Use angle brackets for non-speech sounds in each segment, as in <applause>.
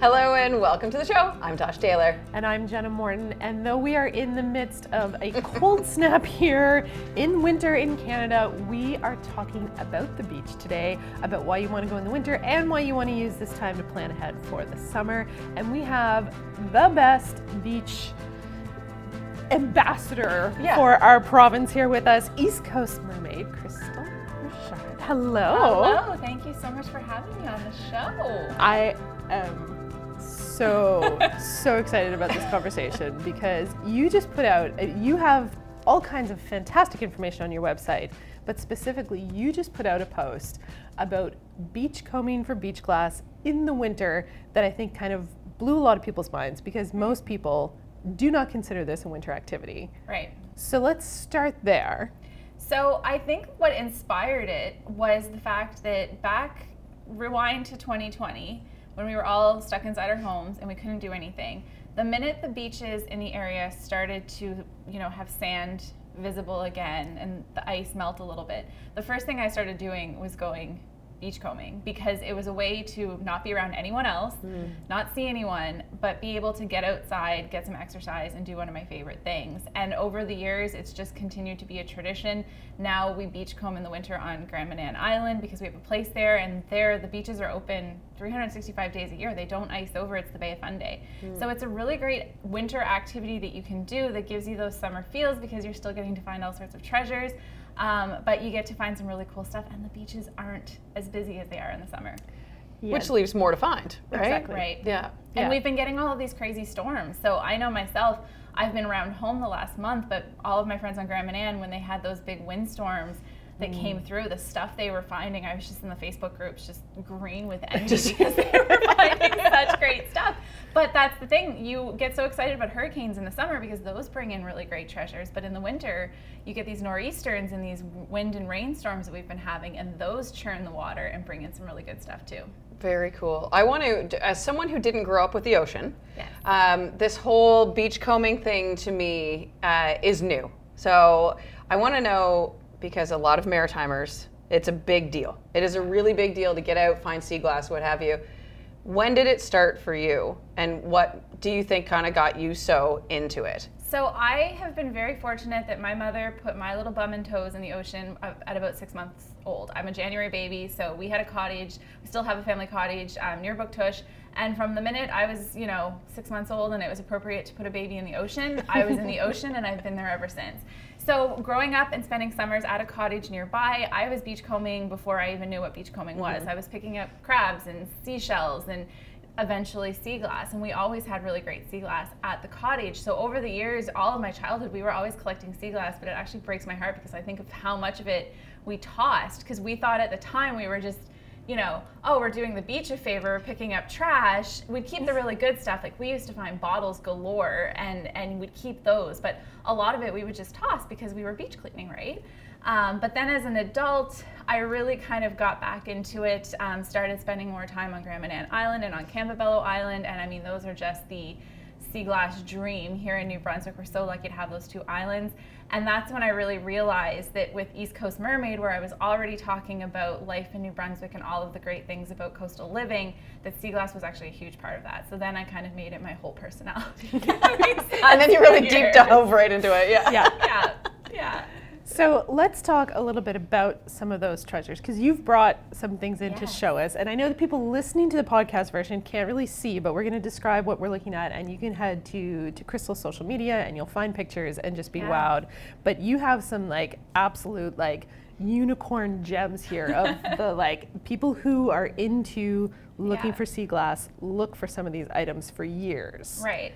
Hello and welcome to the show. I'm Tosh Taylor. And I'm Jenna Morton. And though we are in the midst of a <laughs> cold snap here in winter in Canada, we are talking about the beach today, about why you want to go in the winter and why you want to use this time to plan ahead for the summer. And we have the best beach ambassador yeah. for our province here with us, East Coast Mermaid, Crystal Richard. Hello. Hello. Thank you so much for having me on the show. I am so so excited about this conversation because you just put out uh, you have all kinds of fantastic information on your website, but specifically you just put out a post about beach combing for beach glass in the winter that I think kind of blew a lot of people's minds because most people do not consider this a winter activity. Right. So let's start there. So I think what inspired it was the fact that back rewind to 2020 when we were all stuck inside our homes and we couldn't do anything. The minute the beaches in the area started to, you know, have sand visible again and the ice melt a little bit, the first thing I started doing was going beachcombing because it was a way to not be around anyone else, mm. not see anyone, but be able to get outside, get some exercise, and do one of my favorite things. And over the years, it's just continued to be a tradition. Now we beachcomb in the winter on Grand Manan Island because we have a place there, and there the beaches are open 365 days a year. They don't ice over, it's the Bay of Fundy. Mm. So it's a really great winter activity that you can do that gives you those summer feels because you're still getting to find all sorts of treasures. Um, but you get to find some really cool stuff, and the beaches aren't as busy as they are in the summer. Yeah. Which leaves more to find, right? Exactly. Right. Yeah. And yeah. we've been getting all of these crazy storms. So I know myself, I've been around home the last month, but all of my friends on Grand Manan, when they had those big windstorms, that mm. came through, the stuff they were finding, I was just in the Facebook groups just green with <laughs> envy because they were <laughs> finding such great stuff. But that's the thing, you get so excited about hurricanes in the summer because those bring in really great treasures. But in the winter, you get these nor'easters and these wind and rainstorms that we've been having, and those churn the water and bring in some really good stuff too. Very cool. I want to, as someone who didn't grow up with the ocean, yes. um, this whole beachcombing thing to me uh, is new. So I want to know because a lot of maritimers, it's a big deal. It is a really big deal to get out, find sea glass, what have you. When did it start for you, and what do you think kind of got you so into it? So I have been very fortunate that my mother put my little bum and toes in the ocean at about six months old. I'm a January baby, so we had a cottage. We still have a family cottage um, near Bouctouche. And from the minute I was, you know, six months old and it was appropriate to put a baby in the ocean, I was in the <laughs> ocean and I've been there ever since. So growing up and spending summers at a cottage nearby, I was beachcombing before I even knew what beachcombing was. Mm-hmm. I was picking up crabs and seashells and eventually sea glass and we always had really great sea glass at the cottage so over the years all of my childhood we were always collecting sea glass but it actually breaks my heart because i think of how much of it we tossed because we thought at the time we were just you know, oh, we're doing the beach a favor, picking up trash. We'd keep the really good stuff. Like we used to find bottles galore, and and we'd keep those. But a lot of it we would just toss because we were beach cleaning, right? Um, but then as an adult, I really kind of got back into it. Um, started spending more time on Grand Manan Island and on Campobello Island, and I mean those are just the sea glass dream here in New Brunswick. We're so lucky to have those two islands. And that's when I really realized that with East Coast Mermaid, where I was already talking about life in New Brunswick and all of the great things about coastal living, that sea glass was actually a huge part of that. So then I kind of made it my whole personality. <laughs> and then you really deep dove right into it. Yeah. Yeah. <laughs> Yeah. yeah. So let's talk a little bit about some of those treasures because you've brought some things in yes. to show us. And I know the people listening to the podcast version can't really see, but we're going to describe what we're looking at. And you can head to, to Crystal's social media and you'll find pictures and just be yeah. wowed. But you have some like absolute like unicorn gems here of <laughs> the like people who are into looking yeah. for sea glass look for some of these items for years. Right.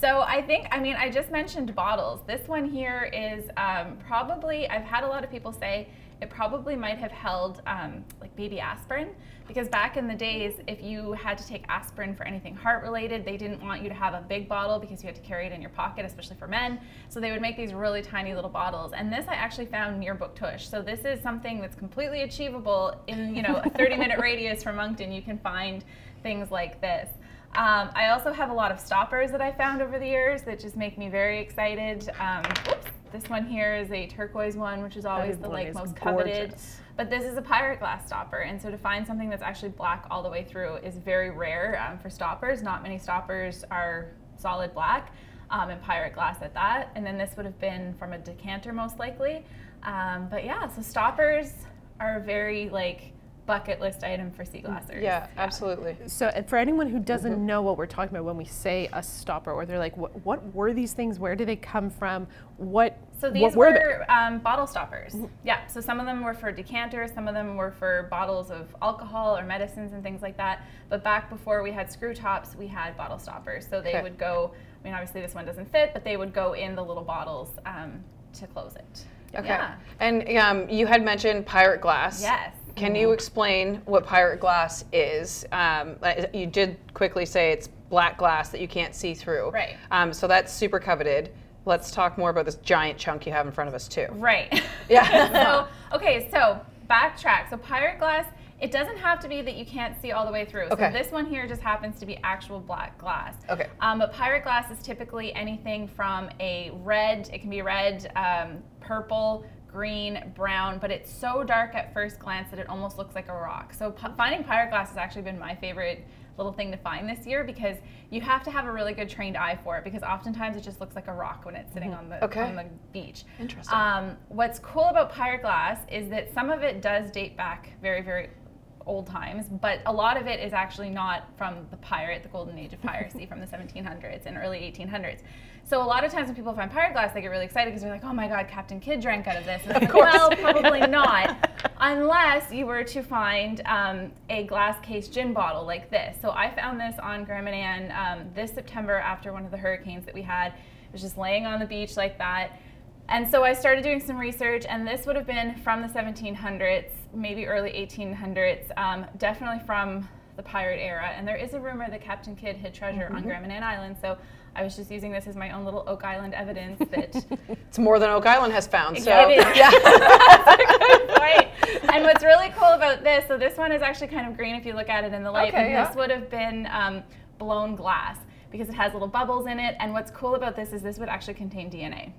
So I think, I mean, I just mentioned bottles. This one here is um, probably, I've had a lot of people say it probably might have held um, like baby aspirin because back in the days, if you had to take aspirin for anything heart related, they didn't want you to have a big bottle because you had to carry it in your pocket, especially for men. So they would make these really tiny little bottles. And this I actually found near Bouctouche. So this is something that's completely achievable in, you know, a 30 minute <laughs> radius from Moncton. You can find things like this. Um, I also have a lot of stoppers that I found over the years that just make me very excited. Um, oops, this one here is a turquoise one, which is always the like most coveted. But this is a pirate glass stopper, and so to find something that's actually black all the way through is very rare um, for stoppers. Not many stoppers are solid black, um, and pirate glass at that. And then this would have been from a decanter most likely. Um, but yeah, so stoppers are very like bucket list item for sea glassers. Yeah, absolutely. So for anyone who doesn't mm-hmm. know what we're talking about when we say a stopper, or they're like, what, what were these things? Where do they come from? What so these what were, were um, bottle stoppers. Mm-hmm. Yeah. So some of them were for decanters, some of them were for bottles of alcohol or medicines and things like that. But back before we had screw tops, we had bottle stoppers. So they okay. would go. I mean, obviously this one doesn't fit, but they would go in the little bottles um, to close it. Okay. Yeah. And um, you had mentioned pirate glass. Yes. Can you explain what pirate glass is? Um, you did quickly say it's black glass that you can't see through. Right. Um, so that's super coveted. Let's talk more about this giant chunk you have in front of us too. Right. <laughs> Yeah. so okay, so backtrack. So pirate glass. It doesn't have to be that you can't see all the way through. Okay. So this one here just happens to be actual black glass. Okay. Um, but pirate glass is typically anything from a red. It can be red, um, purple, green, brown, but it's so dark at first glance that it almost looks like a rock. So p- finding pirate glass has actually been my favorite little thing to find this year because you have to have a really good trained eye for it because oftentimes it just looks like a rock when it's sitting mm-hmm. on the okay. on the beach. Interesting. Um, what's cool about pirate glass is that some of it does date back very very old times, but a lot of it is actually not from the pirate, the golden age of piracy <laughs> from the 1700s and early 1800s. So a lot of times when people find pirate glass, they get really excited because they're like, "Oh my God, Captain Kidd drank out of this." And of course. Well, probably <laughs> not, unless you were to find um, a glass case gin bottle like this. So I found this on Grand Manan um, this September after one of the hurricanes that we had. It was just laying on the beach like that. And so I started doing some research, and this would have been from the 1700s, maybe early 1800s, um, definitely from the pirate era. And there is a rumor that Captain Kidd hid treasure mm-hmm. on Grand Manan Island. So I was just using this as my own little Oak Island evidence that <laughs> it's more than Oak Island has found. So <laughs> yeah, <laughs> that's a good point. And what's really cool about this, so this one is actually kind of green if you look at it in the light, okay, yeah. this would have been um, blown glass because it has little bubbles in it. And what's cool about this is this would actually contain DNA.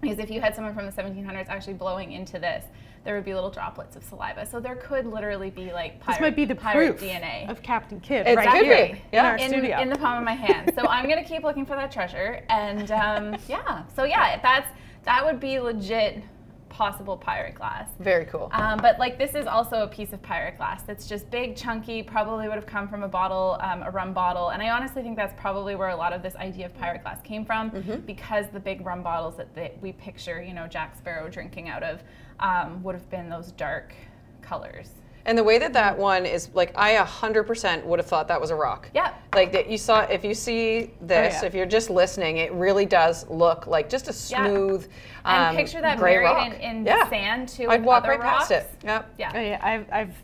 Because if you had someone from the 1700s actually blowing into this, there would be little droplets of saliva. So there could literally be like pirate, this might be the pirate DNA of Captain Kidd it right here yeah. in our in, studio. in the palm of my hand. So I'm gonna keep looking for that treasure, and um, <laughs> yeah. So yeah, that's that would be legit possible pirate glass. Very cool. Um, but like this is also a piece of pirate glass that's just big, chunky. Probably would have come from a bottle, um, a rum bottle, and I honestly think that's probably where a lot of this idea of pirate glass came from, mm-hmm. because the big rum bottles that they, we picture, you know, Jack Sparrow drinking out of, um, would have been those dark colors. And the way that that one is, like, I 100% would have thought that was a rock. Yeah. Like that you saw, if you see this, oh, yeah. if you're just listening, it really does look like just a smooth. Yeah. Um, and picture that buried rock. in, in yeah. sand too. I'd walk right rocks. past it. Yep. Yeah. Oh, yeah. I've, I've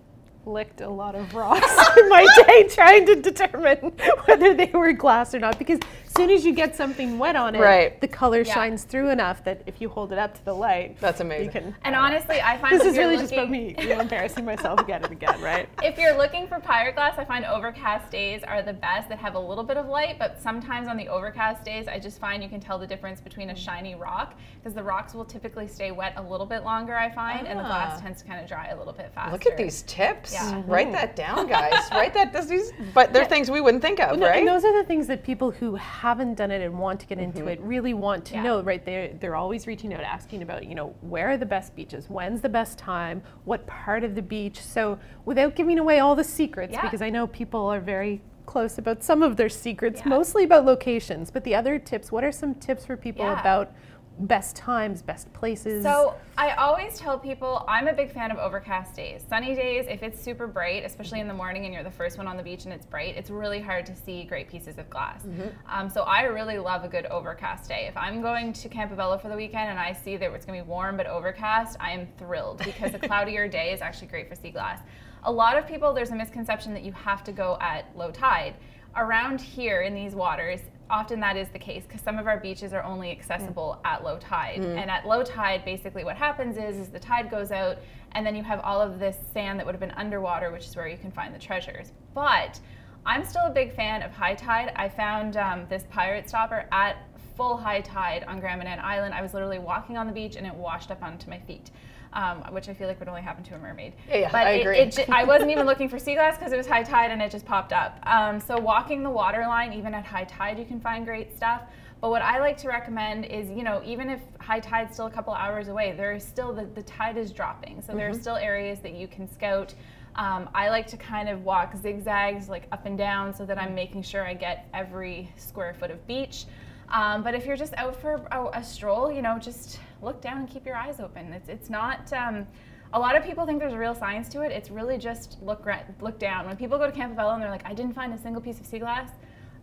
licked a lot of rocks <laughs> in my <laughs> day trying to determine <laughs> whether they were glass or not because as soon as you get something wet on it right. the color yeah. shines through enough that if you hold it up to the light that's amazing you can and honestly i find this is really just about me you know, embarrassing myself again and again right <laughs> if you're looking for pirate glass i find overcast days are the best that have a little bit of light but sometimes on the overcast days i just find you can tell the difference between a shiny rock because the rocks will typically stay wet a little bit longer i find ah. and the glass ah. tends to kind of dry a little bit faster look at these tips yeah. Mm-hmm. write that down, guys. Write that. These, but they're things we wouldn't think of, no, right? And those are the things that people who haven't done it and want to get into mm-hmm. it really want to yeah. know, right? They're they're always reaching out, asking about, you know, where are the best beaches? When's the best time? What part of the beach? So without giving away all the secrets, yeah. because I know people are very close about some of their secrets, yeah. mostly about locations. But the other tips, what are some tips for people about best times, best places? So I always tell people I'm a big fan of overcast days. Sunny days, if it's super bright, especially in the morning and you're the first one on the beach and it's bright, it's really hard to see great pieces of glass. Mm-hmm. Um, so I really love a good overcast day. If I'm going to Campobello for the weekend and I see that it's going to be warm but overcast, I am thrilled because a <laughs> cloudier day is actually great for sea glass. A lot of people, there's a misconception that you have to go at low tide around here in these waters, often that is the case because some of our beaches are only accessible mm. at low tide. Mm. And at low tide, basically what happens is, is the tide goes out and then you have all of this sand that would have been underwater, which is where you can find the treasures. But I'm still a big fan of high tide. I found um, this pirate stopper at full high tide on Grand Manan Island. I was literally walking on the beach and it washed up onto my feet. Um, which I feel like would only happen to a mermaid. Yeah, yeah but I it, agree. It, I wasn't even looking for <laughs> sea glass because it was high tide and it just popped up. Um, so walking the water line, even at high tide, you can find great stuff. But what I like to recommend is, you know, even if high tide's still a couple hours away, there is still the, the tide is dropping. So mm-hmm. there are mm-hmm. still areas that you can scout. Um, I like to kind of walk zigzags, like up and down, so that I'm making sure I get every square foot of beach. Um, but if you're just out for a, a, stroll, you know, just look down and keep your eyes open. It's, it's not. Um, a lot of people think there's real science to it. It's really just look look down. When people go to Campobello and they're like, I didn't find a single piece of sea glass,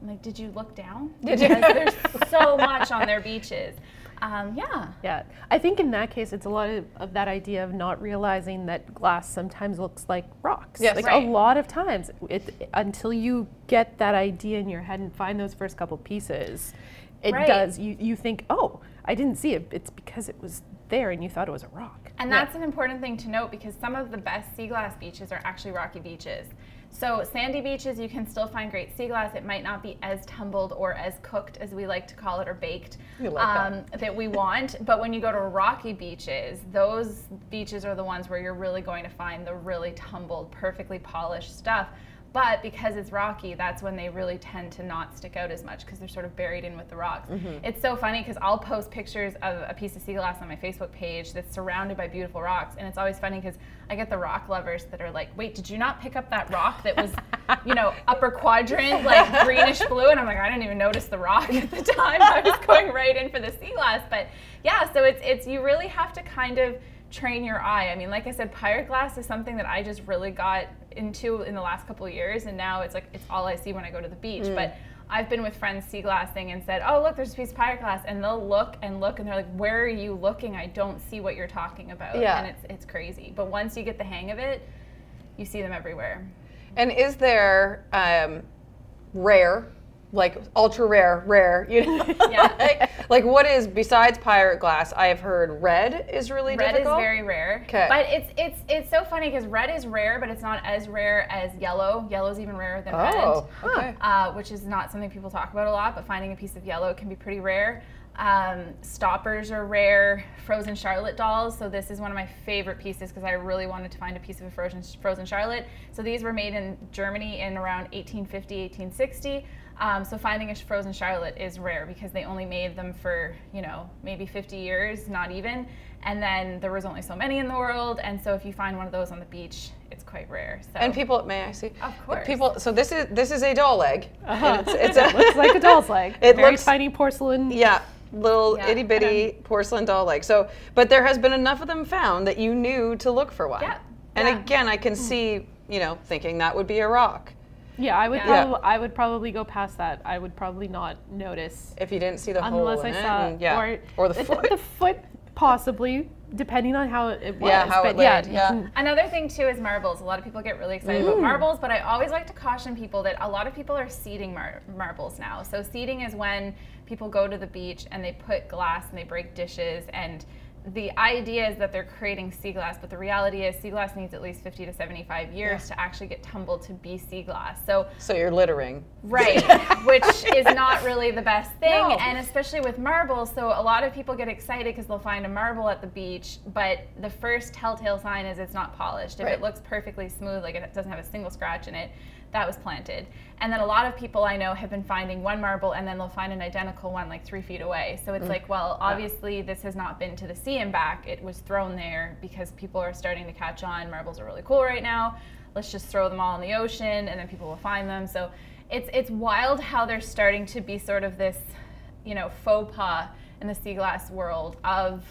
I'm like, did you look down? Because there's so much on their beaches. Um, yeah. Yeah. I think in that case, it's a lot of, of, that idea of not realizing that glass sometimes looks like rocks. Yes. Like right. a lot of times, it, until you get that idea in your head and find those first couple pieces, it right. does. You, you think, oh, I didn't see it. It's because it was there and you thought it was a rock. And yeah. that's an important thing to note because some of the best sea glass beaches are actually rocky beaches. So sandy beaches, you can still find great sea glass. It might not be as tumbled or as cooked as we like to call it or baked like um, that. that we want. <laughs> but when you go to rocky beaches, those beaches are the ones where you're really going to find the really tumbled, perfectly polished stuff. But because it's rocky, that's when they really tend to not stick out as much because they're sort of buried in with the rocks. Mm-hmm. It's so funny because I'll post pictures of a piece of sea glass on my Facebook page that's surrounded by beautiful rocks. And it's always funny because I get the rock lovers that are like, wait, did you not pick up that rock that was, you know, <laughs> upper quadrant, like greenish blue? And I'm like, I didn't even notice the rock at the time. I was going right in for the sea glass. But yeah, so it's, it's you really have to kind of train your eye. I mean, like I said, pirate glass is something that I just really got into in the last couple of years, and now it's like it's all I see when I go to the beach. Mm. But I've been with friends sea glassing and said, "Oh, look, there's a piece of pirate glass," and they'll look and look, and they're like, "Where are you looking? I don't see what you're talking about." Yeah. and it's it's crazy. But once you get the hang of it, you see them everywhere. And is there um, rare like ultra rare, rare, you know? <laughs> yeah. <laughs> like, like, what is besides pirate glass? I have heard red is really red difficult. Red is very rare. Okay. But it's it's it's so funny because red is rare, but it's not as rare as yellow. Yellow is even rarer than oh, red. Okay. Uh, which is not something people talk about a lot, but finding a piece of yellow can be pretty rare. Um, stoppers are rare. Frozen Charlotte dolls. So this is one of my favorite pieces because I really wanted to find a piece of a frozen frozen Charlotte. So these were made in Germany in around 1850, 1860. Um, so finding a frozen Charlotte is rare because they only made them for you know maybe 50 years, not even. And then there was only so many in the world, and so if you find one of those on the beach, it's quite rare. So. And people, may I see? Of course. People. So this is this is a doll leg. Uh-huh. It's, <laughs> it's a, it looks like a doll's leg. <laughs> It Very looks tiny porcelain. Yeah, little yeah. itty bitty porcelain doll leg. So, but there has been enough of them found that you knew to look for one. Yeah. And yeah. again, I can mm. see, you know, thinking that would be a rock. Yeah, I would. Yeah. Prob- I would probably go past that. I would probably not notice if you didn't see the unless hole I saw and, yeah. or, or the foot. The foot possibly, depending on how it was. Yeah, how but it laid, yeah. yeah. Another thing too is marbles. A lot of people get really excited mm. about marbles, but I always like to caution people that a lot of people are seeding mar- marbles now. So seeding is when people go to the beach and they put glass and they break dishes and the idea is that they're creating sea glass, but the reality is sea glass needs at least 50 to 75 years yeah. to actually get tumbled to be sea glass. So So you're littering. Right, <laughs> which is not really the best thing no. and especially with marbles. So a lot of people get excited because they'll find a marble at the beach, but the first telltale sign is it's not polished. If right. it looks perfectly smooth like it doesn't have a single scratch in it, that was planted. And then a lot of people I know have been finding one marble and then they'll find an identical one like three feet away. So it's mm. like, well, obviously this has not been to the sea and back. It was thrown there because people are starting to catch on. Marbles are really cool right now. Let's just throw them all in the ocean and then people will find them. So it's it's wild how they're starting to be sort of this, you know, faux pas in the sea glass world of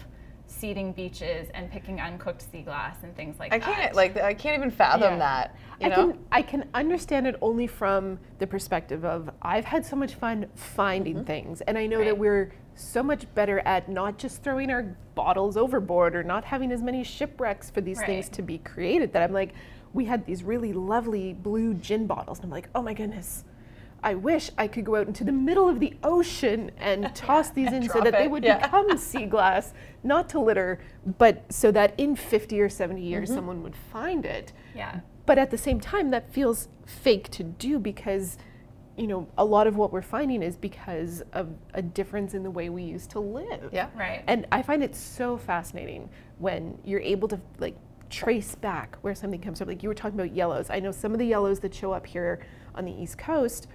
seeding beaches and picking uncooked sea glass and things like I that. I can't like I can't even fathom yeah. that. I know? can I can understand it only from the perspective of I've had so much fun finding mm-hmm. things and I know right. that we're so much better at not just throwing our bottles overboard or not having as many shipwrecks for these right. things to be created that I'm like we had these really lovely blue gin bottles and I'm like oh my goodness I wish I could go out into the middle of the ocean and <laughs> toss these in so that it. they would yeah. become <laughs> sea glass, not to litter, but so that in 50 or 70 years mm-hmm. someone would find it. Yeah. but at the same time, that feels fake to do because you know, a lot of what we're finding is because of a difference in the way we used to live. Yeah. Right. And I find it so fascinating when you're able to like trace back where something comes from. Like you were talking about yellows. I know some of the yellows that show up here on the East Coast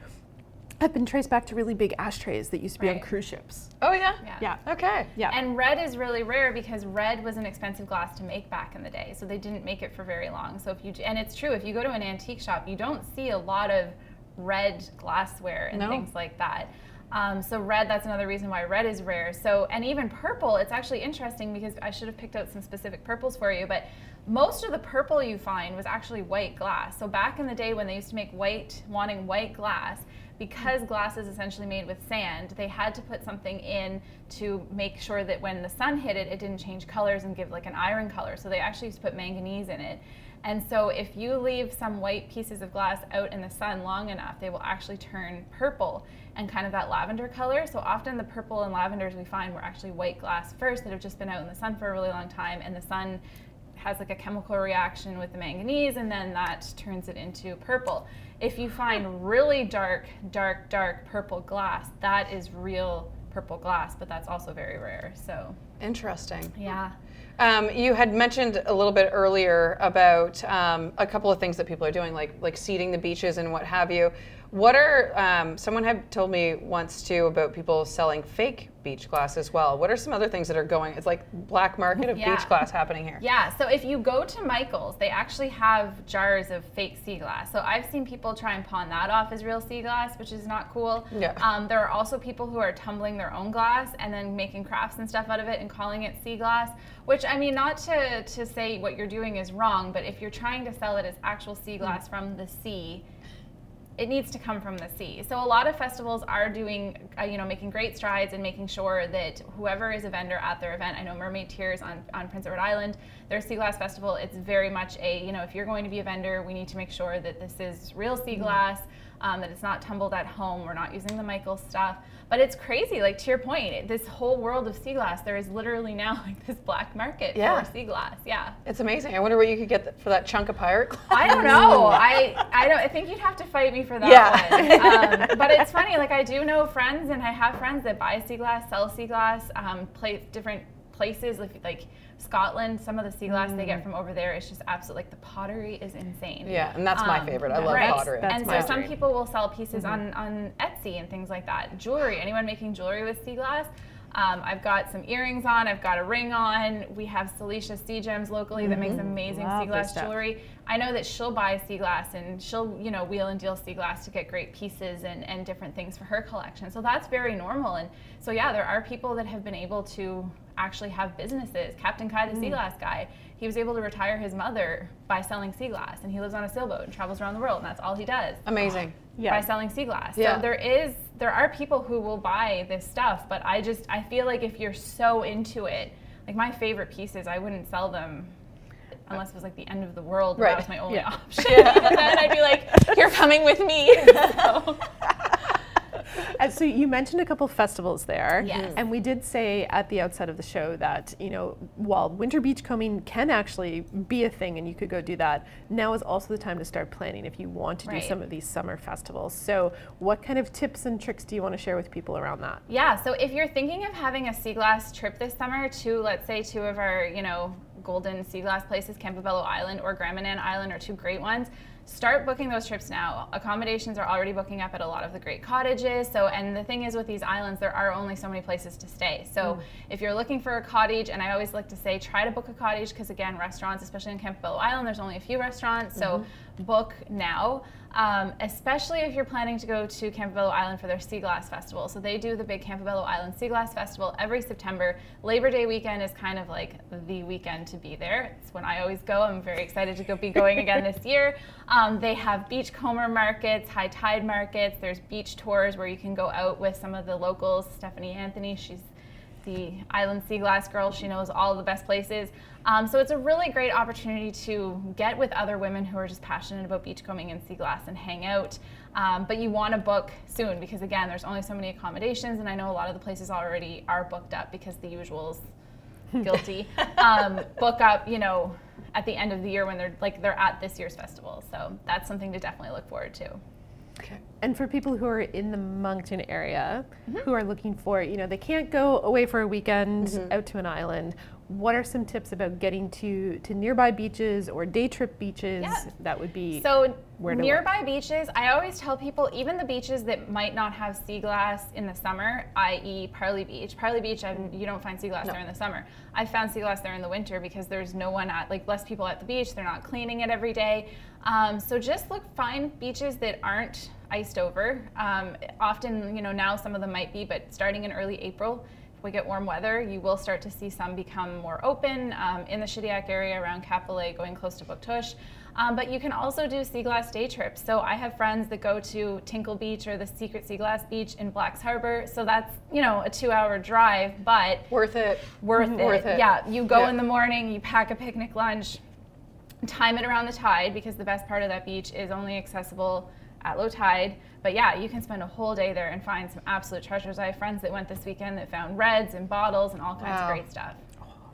have been traced back to really big ashtrays that used to be on cruise ships. Oh yeah. Yeah. Yeah. Okay. Yeah. And red is really rare because red was an expensive glass to make back in the day, so they didn't make it for very long. So if you and it's true, if you go to an antique shop, you don't see a lot of red glassware and No. things like that. Um, so red, that's another reason why red is rare. So and even purple, it's actually interesting because I should have picked out some specific purples for you, but most of the purple you find was actually white glass. So back in the day when they used to make white, wanting white glass, because glass is essentially made with sand, they had to put something in to make sure that when the sun hit it, it didn't change colors and give like an iron color. So they actually used to put manganese in it. And so if you leave some white pieces of glass out in the sun long enough, they will actually turn purple and kind of that lavender color. So often the purple and lavenders we find were actually white glass first that have just been out in the sun for a really long time and the sun has like a chemical reaction with the manganese and then that turns it into purple. If you find really dark, dark, dark purple glass, that is real purple glass, but that's also very rare. So, Interesting. yeah. Um, you had mentioned a little bit earlier about um, a couple of things that people are doing, like like seeding the beaches and what have you. What are um, someone had told me once too about people selling fake beach glass as well. What are some other things that are going? It's like black market of Yeah. beach glass happening here. Yeah, so if you go to Michael's, they actually have jars of fake sea glass. So I've seen people try and pawn that off as real sea glass, which is not cool. Yeah. Um, there are also people who are tumbling their own glass and then making crafts and stuff out of it and calling it sea glass. Which I mean, not to to say what you're doing is wrong, but if you're trying to sell it as actual sea glass from the sea, it needs to come from the sea. So a lot of festivals are doing, uh, you know, making great strides in making sure that whoever is a vendor at their event, I know Mermaid Tears on, on Prince Edward Island, their sea glass festival, it's very much a, you know, if you're going to be a vendor, we need to make sure that this is real sea glass, um, that it's not tumbled at home, we're not using the Michael stuff. But it's crazy, like to your point, this whole world of sea glass, there is literally now <laughs> like this black market Yeah. for sea glass. Yeah. It's amazing. I wonder what you could get for that chunk of pirate glass. I don't know. <laughs> I I don't. I think you'd have to fight me for that Yeah. one. <laughs> Um, but it's funny. Like I do know friends, and I have friends that buy sea glass, sell sea glass, um, play different places like, like Scotland. Some of the sea glass they get from over there is just absolutely Like the pottery is insane. Yeah, and that's my Um, favorite. I love right. pottery. That's and my so some people will sell pieces on, on Etsy and things like that. Jewelry, anyone making jewelry with sea glass. Um, I've got some earrings on. I've got a ring on. We have Celicia Sea Gems locally that makes amazing Love sea glass jewelry. I know that she'll buy sea glass and she'll, you know, wheel and deal sea glass to get great pieces and, and different things for her collection. So that's very normal. And so, yeah, there are people that have been able to actually have businesses. Captain Kai, the sea glass guy, he was able to retire his mother by selling sea glass. And he lives on a sailboat and travels around the world, and that's all he does Amazing. Yeah. by selling sea glass. Yeah. So there is there are people who will buy this stuff, but I just I feel like if you're so into it, like my favorite pieces, I wouldn't sell them unless it was like the end of the world and Right. that was my only Yeah. option. <laughs> and then I'd be like, You're coming with me. <laughs> So, And so you mentioned a couple festivals there. Yes. And we did say at the outset of the show that, you know, while winter beachcombing can actually be a thing and you could go do that, now is also the time to start planning if you want to Right. do some of these summer festivals. So what kind of tips and tricks do you want to share with people around that? Yeah, so if you're thinking of having a sea glass trip this summer to, let's say, two of our, you know, golden sea glass places, Campobello Island or Grand Manan Island, are two great ones. Start booking those trips now. Accommodations are already booking up at a lot of the great cottages. So, and the thing is with these islands, there are only so many places to stay. So, mm. if you're looking for a cottage, and I always like to say, try to book a cottage because again, restaurants, especially in Campobello Island, there's only a few restaurants. So, mm-hmm. Book now um, especially if you're planning to go to Campobello Island for their Sea Glass Festival. So they do the big Campobello Island Sea Glass Festival every September. Labor Day weekend is kind of like the weekend to be there. It's when I always go. I'm very excited to go be going again this year. <laughs> Um, they have beachcomber markets, high tide markets. There's beach tours where you can go out with some of the locals. Stephanie Anthony, she's the Island Sea Glass girl. She knows all the best places. Um, so it's a really great opportunity to get with other women who are just passionate about beachcombing and sea glass and hang out. Um, but you want to book soon because again, there's only so many accommodations, and I know a lot of the places already are booked up because the usuals <laughs> guilty um, book up you know at the end of the year when they're like they're at this year's festival. So that's something to definitely look forward to. Okay. And for people who are in the Moncton area mm-hmm. who are looking for, you know, they can't go away for a weekend mm-hmm. out to an island. What are some tips about getting to, to nearby beaches or day trip beaches that would be so nearby look? beaches? I always tell people even the beaches that might not have sea glass in the summer, i.e., Parlee Beach. Parlee Beach, I'm, you don't find sea glass no. there in the summer. I found sea glass there in the winter because there's no one at like less people at the beach. They're not cleaning it every day. Um, so just look find beaches that aren't iced over. Um, often, you know, now some of them might be, but starting in early April, we get warm weather, you will start to see some become more open um, in the Shediac area around Cap-Pelé, going close to Bouctouche. Um, but you can also do sea glass day trips. So I have friends that go to Tinkle Beach or the Secret Sea Glass Beach in Blacks Harbor. So that's you know a two-hour drive, but worth it. Worth it. Worth it. Yeah, you go yeah. in the morning, you pack a picnic lunch, time it around the tide because the best part of that beach is only accessible at low tide. But yeah, you can spend a whole day there and find some absolute treasures. I have friends that went this weekend that found reds and bottles and all kinds wow. of great stuff.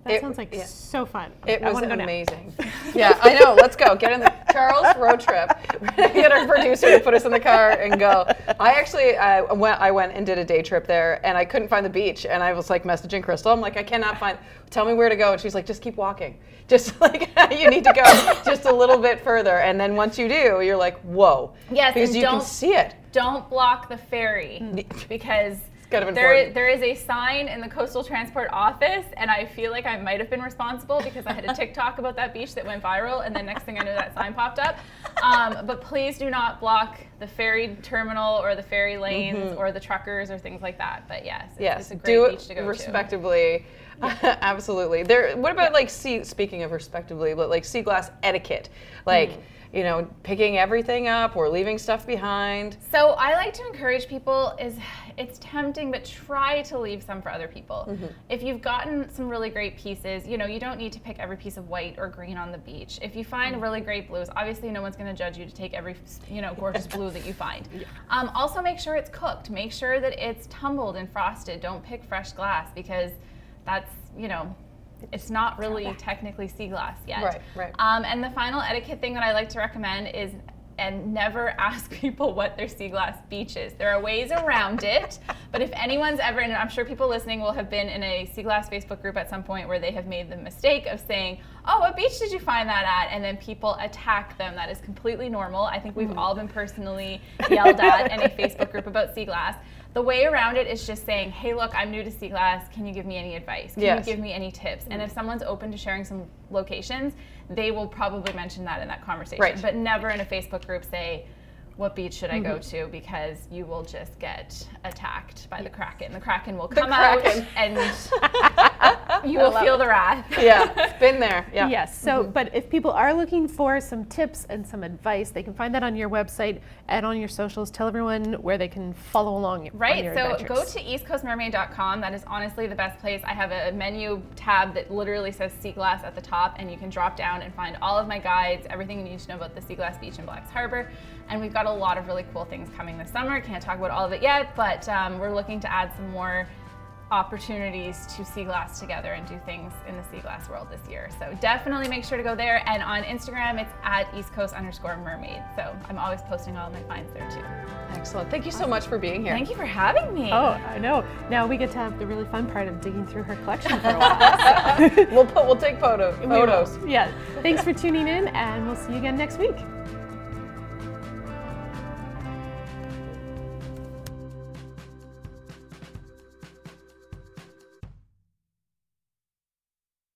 That it, sounds like yeah. so fun. It I was amazing. <laughs> yeah, I know. Let's go. Get in the Charles road trip. We're gonna get our producer to put us in the car and go. I actually uh, went. I went and did a day trip there, and I couldn't find the beach. And I was like messaging Crystal. I'm like, I cannot find. Tell me where to go. And she's like, just keep walking. <laughs> Just like <laughs> you need to go just a little bit further, and then once you do, you're like, whoa. Yes, because you can see it. Don't block the ferry because kind of there, is, there is a sign in the coastal transport office, and I feel like I might have been responsible because I had a <laughs> TikTok about that beach that went viral, and then next thing I knew, that sign popped up. Um, but please do not block the ferry terminal or the ferry lanes mm-hmm. or the truckers or things like that. But yes, it's, yes, it's a great do beach to go respectably. To. <laughs> Absolutely. There. What about like sea? Speaking of respectably, but like sea glass etiquette, like. Mm you know, picking everything up or leaving stuff behind? So I like to encourage people is it's tempting, but try to leave some for other people. Mm-hmm. If you've gotten some really great pieces, you know, you don't need to pick every piece of white or green on the beach. If you find mm-hmm. really great blues, obviously no one's going to judge you to take every, you know, gorgeous blue that you <laughs> find. Yeah. Um, also make sure it's cooked. Make sure that it's tumbled and frosted. Don't pick fresh glass because that's, you know, it's not really technically sea glass yet. Right, right. Um, and the final etiquette thing that I like to recommend is and never <laughs> ask people what their sea glass beach is. There are ways around it, <laughs> but if anyone's ever, and I'm sure people listening will have been in a sea glass Facebook group at some point where they have made the mistake of saying, Oh, what beach did you find that at? And then people attack them. That is completely normal. I think we've mm. all been personally yelled at in a Facebook group about sea glass. The way around it is just saying, hey, look, I'm new to sea glass. Can you give me any advice? Can yes. you give me any tips? And if someone's open to sharing some locations, they will probably mention that in that conversation. Right. But never in a Facebook group say, what beach should I go mm-hmm. to? Because you will just get attacked by the kraken. The kraken will come out and <laughs> <laughs> you will feel it. the wrath. <laughs> Yeah, been there. Yeah. Yes. So, mm-hmm. but if people are looking for some tips and some advice, they can find that on your website and on your socials. Tell everyone where they can follow along. Right. so adventures. go to eastcoastmermaid.com. That is honestly the best place. I have a menu tab that literally says sea glass at the top, and you can drop down and find all of my guides, everything you need to know about the sea glass beach in Blacks Harbor. And we've got a lot of really cool things coming this summer. Can't talk about all of it yet, but um, we're looking to add some more opportunities to sea glass together and do things in the sea glass world this year. So definitely make sure to go there. And on Instagram, it's at East Coast underscore mermaid. So I'm always posting all my finds there too. Excellent. Thank you so much for being here. Thank you for having me. Oh, I know. Now we get to have the really fun part of digging through her collection for a while. So. <laughs> we'll put, we'll take photo, photos. Yeah. Thanks for tuning in, and we'll see you again next week.